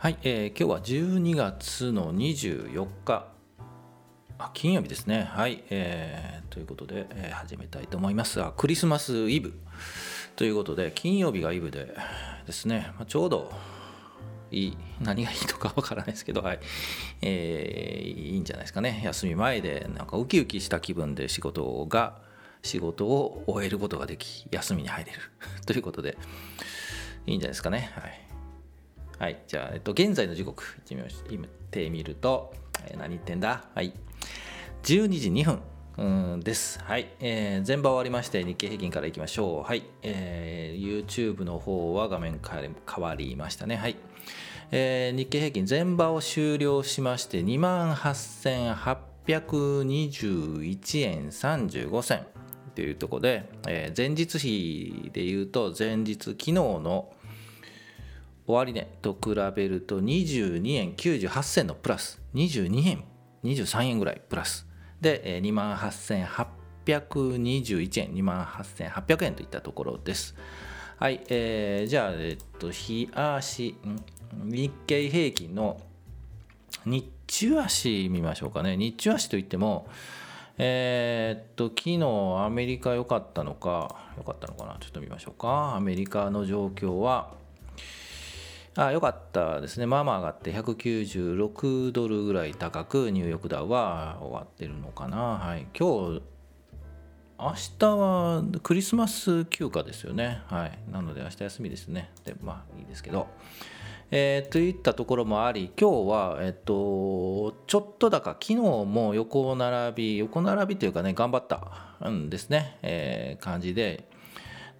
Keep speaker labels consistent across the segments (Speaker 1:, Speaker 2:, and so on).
Speaker 1: はい、えー、今日は12月の24日。あ金曜日ですね。はい、えー、ということで、えー、始めたいと思います。あクリスマスイブ。ということで金曜日がイブでですね、まあ、ちょうどいい何がいいのかわからないですけど、はい。えー、いいんじゃないですかね。休み前でなんかウキウキした気分で仕事が仕事を終えることができ休みに入れる。ということでいいんじゃないですかね。はい。はい、じゃあ、えっと、現在の時刻、見てみると、え、何言ってんだ？はい。12時2分。うんです。はい、えー。全場終わりまして、日経平均からいきましょう。はい。えー、YouTube の方は画面変わりましたね。はい。えー、日経平均全場を終了しまして、28,821円35銭というところで、えー、前日比で言うと、前日、昨日の終値と比べると22円98銭のプラス。22円23円ぐらいプラス。で2万8821円2万8800円といったところです。はい、えー、じゃあえっと日足日経平均の日中足見ましょうかね。日中足といってもえー、っと昨日アメリカ良かったのか良かったのかな？ちょっと見ましょうか。アメリカの状況はあ良かったですね。まあまあ上がって196ドルぐらい高くニューヨークダウは終わってるのかな。はい。今日、明日はクリスマス休暇ですよね。はい。なので明日休みですね。で、まあいいですけど。えー、といったところもあり、今日は、えっと、ちょっと高、昨日も横並び、横並びというかね、頑張ったんですね、えー、感じで、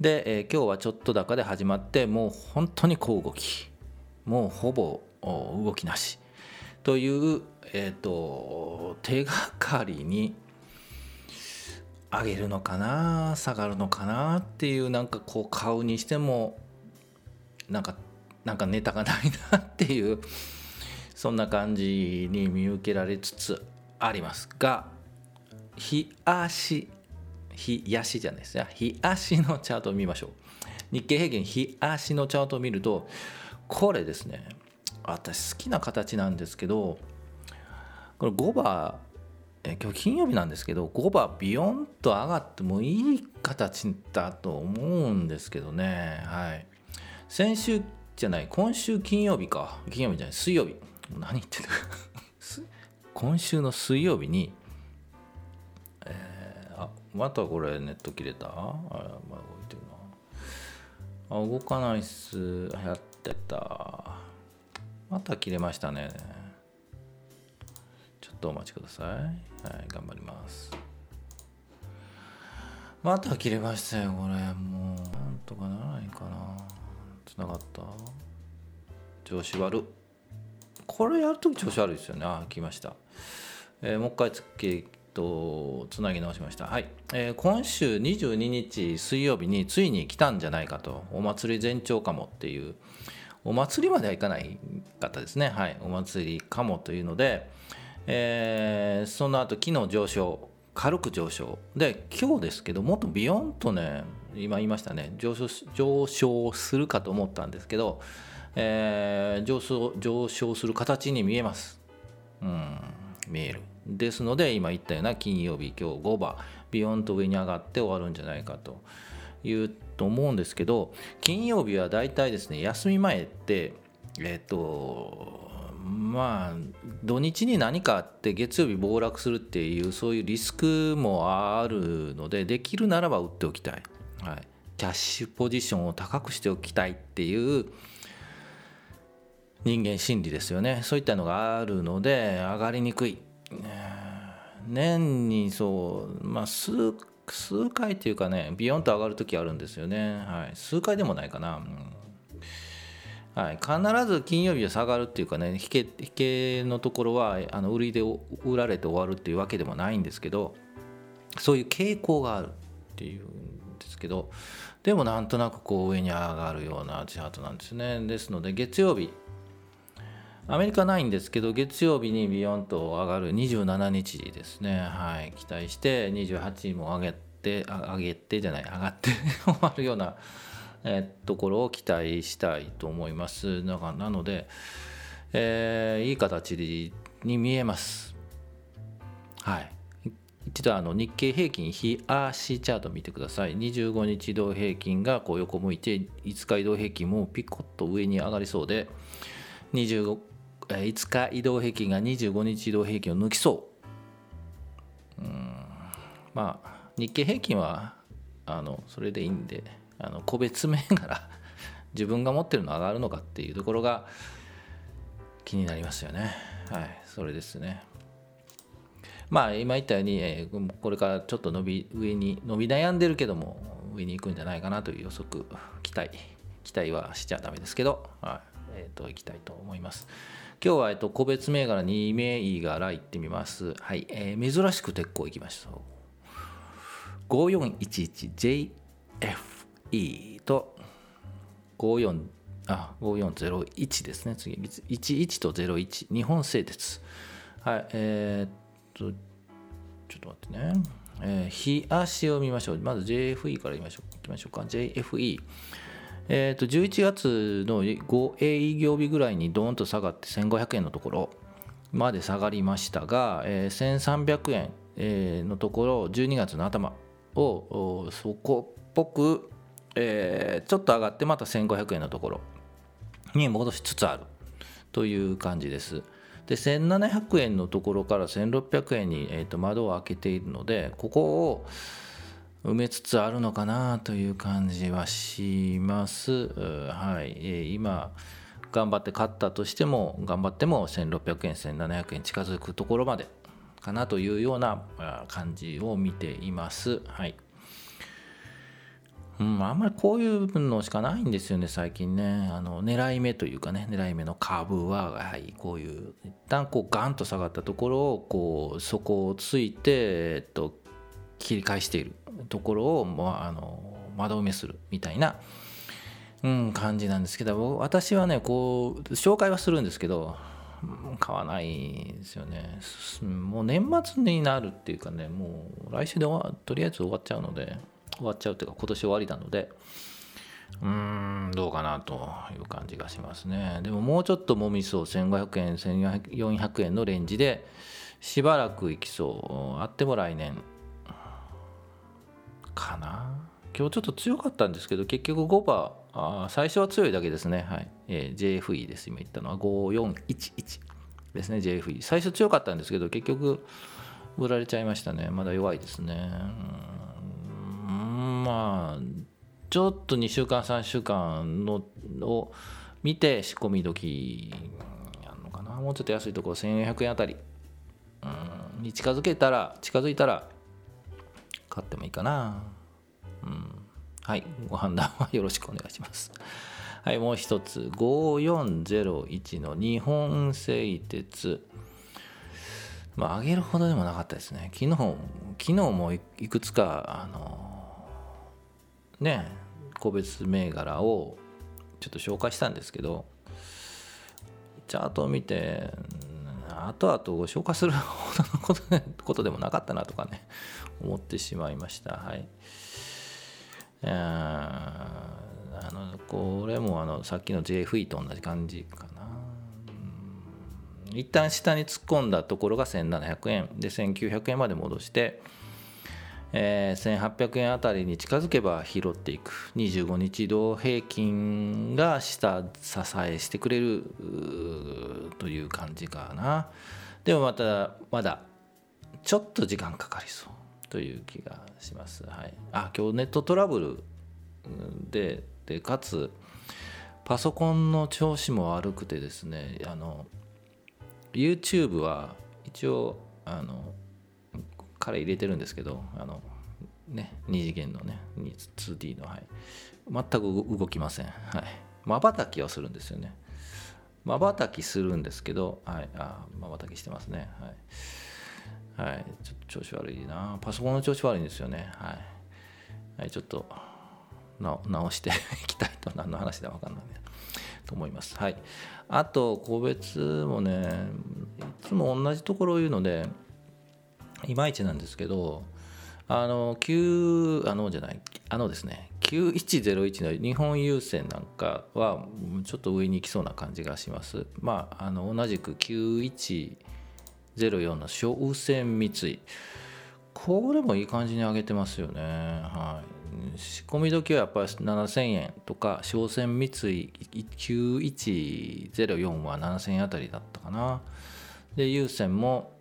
Speaker 1: で、えー、今日はちょっと高で始まって、もう本当に小動き。もうほぼ動きなし。という、えーと、手がかりに上げるのかな下がるのかなっていうなんかこう買うにしてもなんかなんかネタがないなっていうそんな感じに見受けられつつありますが日足日足じゃないですね。日足のチャートを見ましょう。日経平均日足のチャートを見るとこれですね。私好きな形なんですけどこれ5番え今日金曜日なんですけど5番ビヨンと上がってもいい形だと思うんですけどね。はい。先週じゃない今週金曜日か。金曜日じゃない水曜日。何言ってる 今週の水曜日にえ、あまたこれネット切れた？あ、まあ、動いてるな。あ動かないっす。やっってた。また切れましたね。ちょっとお待ちください。はい頑張ります。また切れましたよこれ。もうなんとかならないかな。つながった。調子悪。これやるとき調子悪いですよね。あ来ました、えー、もう一回つけとつなぎ直しました。はい、えー、今週22日水曜日についに来たんじゃないかと。お祭り前兆かもっていうお祭りまではいかないかったですね。はい。お祭りかもというので、えー、その後、昨日上昇、軽く上昇。で、今日ですけど、もっとビヨンとね、今言いましたね、上昇上昇するかと思ったんですけど、えー、上昇上昇する形に見えます。うん、見える。ですので、今言ったような金曜日、今日5番、ビヨンと上に上がって終わるんじゃないかと。いうと思うんですけど金曜日はだいたいですね休み前ってえっ、とまあ土日に何かあって月曜日暴落するっていうそういうリスクもあるのでできるならば売っておきたい、はい、キャッシュポジションを高くしておきたいっていう人間心理ですよね。そういったのがあるので上がりにくい。年にそうまあ数数回っていうかねビヨンと上がる時あるんですよね、はい、数回でもないかな、うん。はい、必ず金曜日は下がるっていうかね引け引けのところはあの売りで売られて終わるっていうわけでもないんですけどそういう傾向があるっていうんですけどでもなんとなくこう上に上がるようなチャートなんですね。ですので月曜日アメリカないんですけど、月曜日にビヨンと上がる27日ですね。はい。期待して、28も上げて、上げてじゃない、上がって 終わるような、えー、ところを期待したいと思います。なので、えーいい形に見えますはい一度あの日経平均日足チャート見てください25日移動平均がこう横向いて5日移動平均もピコッと上に上がりそうで25 5日移動平均が25日移動平均を抜きそう。うん。まあ日経平均はあのそれでいいんであの個別銘柄自分が持ってるの上がるのかっていうところが気になりますよね。はいそれですね。まあ今言ったように、えーこれからちょっと伸び上に伸び悩んでるけども上に行くんじゃないかなという予測期待期待はしちゃダメですけど、はいえー、といきたいと思います。今日は、えっと、個別銘柄2銘柄いってみます。はい、えー珍しく鉄鋼いきましょう。5411JFE と54あ5401ですね。次11と01日本製鉄。はいえーっとちょっと待ってね。えー日足を見ましょう。まず JFE から言いましょう。いきましょうか。JFE えーと11月の5営業日ぐらいにドーンと下がって1500円のところまで下がりましたが、えー1300円のところ12月の頭をそこっぽく、えーちょっと上がってまた1500円のところに戻しつつあるという感じです。で1700円のところから1600円に、えーと窓を開けているのでここを埋めつつあるのかなという感じはします。はい、えー今頑張って買ったとしても頑張っても1600円1700円近づくところまでかなというような感じを見ています。はい。うん、あんまりこういうのしかないんですよね、最近ね。あの狙い目というかね、狙い目の株は、はい、こういう、一旦こうガンと下がったところを、こう、底をついて、えっと、切り返しているところを、まあ、あの窓埋めするみたいな、うん、感じなんですけど、私はね、こう、紹介はするんですけど、買わないですよね。もう年末になるっていうかね、もう来週で終わとりあえず終わっちゃうので、終わっちゃうっていうか、今年終わりなので、うーん、どうかなという感じがしますね。でももうちょっともみそう、1500円、1400円のレンジで、しばらくいきそう。あっても来年かな。今日ちょっと強かったんですけど、結局5番、あー最初は強いだけですね。はい。えー JFE です。今言ったのは5411ですね、JFE。最初強かったんですけど、結局、売られちゃいましたね。まだ弱いですね。うんまあ、ちょっと2週間、3週間のを見て仕込み時やるのかな。もうちょっと安いところ、1400円あたりうんに近づけたら、近づいたら、買ってもいいかな。うん、はい、ご判断はよろしくお願いします。はい、もう一つ、5401の日本製鉄。まあ、上げるほどでもなかったですね。昨日、昨日もいいくつか、あの、ね、個別銘柄をちょっと紹介したんですけど、チャートを見て、後々ご紹介するほどのことでことでもなかったなとかね、思ってしまいました。はい。あのこれもあのさっきの JFE と同じ感じかな。一旦下に突っ込んだところが1700円で1900円まで戻して、えー1800円あたりに近づけば拾っていく。25日移動平均が下支えしてくれるという感じかな。でもまたまだちょっと時間かかりそうという気がします。はい、あ今日ネットトラブルででかつパソコンの調子も悪くてですねあの YouTube は一応あの彼入れてるんですけどあのね2次元のね 2D のはい。全く動きません。はい。まばたきはするんですよね。まばたきするんですけどはい。あまばたきしてますね。はい。はい。ちょっと調子悪いな。パソコンの調子悪いんですよね。はい、はい、ちょっと直して いきたいと。何の話だか分かんないと思います。はい。あと個別もねいつも同じところを言うのでいまいちなんですけどあの旧あのじゃないあのですね9101の日本郵船なんかはちょっと上に行きそうな感じがします。まあ、あの同じく9104の商船三井。これもいい感じに上げてますよね。はい。仕込み時はやっぱり7000円とか、商船三井9104は7000円あたりだったかな。で、優先も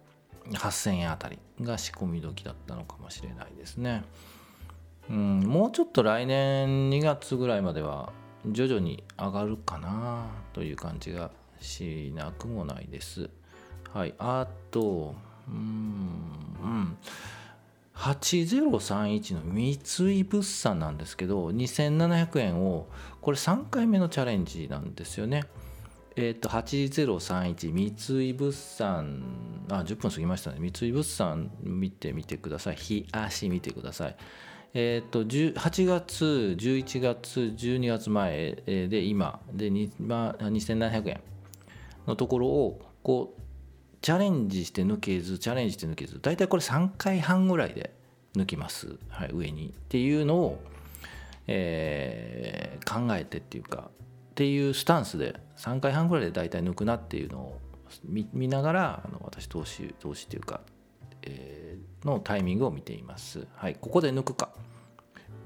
Speaker 1: 8000円あたりが仕込み時だったのかもしれないですね。うん、もうちょっと来年2月ぐらいまでは徐々に上がるかなという感じがしなくもないです。はい。あと、うん、うん。8031の三井物産なんですけど2700円をこれ3回目のチャレンジなんですよね。えっ、と8031三井物産あ10分過ぎましたね。三井物産見てみてください。日足見てください。えっ、と8月11月12月前で今で2700円のところをこうチャレンジして抜けずチャレンジして抜けず大体これ3回半ぐらいで抜きます、はい、上に。っていうのを、えー、考えてっていうかっていうスタンスで3回半ぐらいで大体抜くなっていうのを見ながらあの私投資投資っていうか、えー、のタイミングを見ています、はい、ここで抜くか。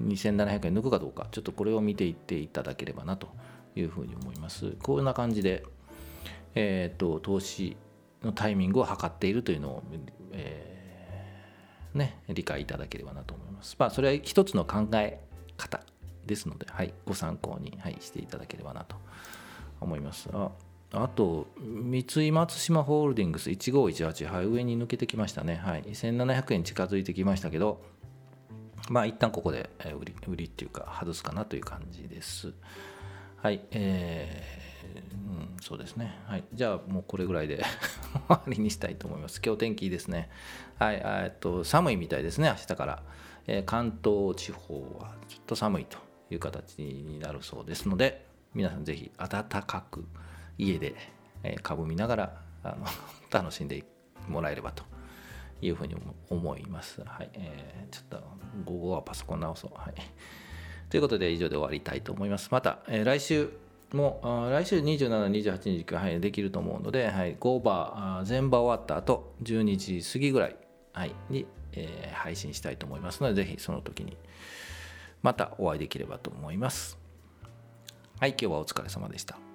Speaker 1: 2700円抜くかどうかちょっとこれを見ていっていただければなというふうに思います。こんな感じで、えー、と投資のタイミングを測っているというのを、えー、ね、理解いただければなと思います。まあ、それは一つの考え方ですので、はい、ご参考に、はい、していただければなと。思います。ああと、三井松島ホールディングス1518、はい、上に抜けてきましたね。はい、1700円近づいてきましたけど、まあ、一旦ここで売り売りっていうか、外すかなという感じです。はい、えー、うん、そうですね。はい、じゃあもうこれぐらいで 終わりにしたいと思います。今日天気いいですね。はい、えっと寒いみたいですね、明日から。えー、関東地方はちょっと寒いという形になるそうですので、皆さんぜひ暖かく家で、えー、株見ながらあの 楽しんでもらえればというふうに思います。はい、えー、ちょっと午後はパソコン直そう。はい。ということで以上で終わりたいと思います。また、えー、来週も来週27、28日が、はい、できると思うので、はい、5場、全場終わった後、12時過ぎぐらい、はい、に、えー、配信したいと思いますので、ぜひその時にまたお会いできればと思います。はい、今日はお疲れ様でした。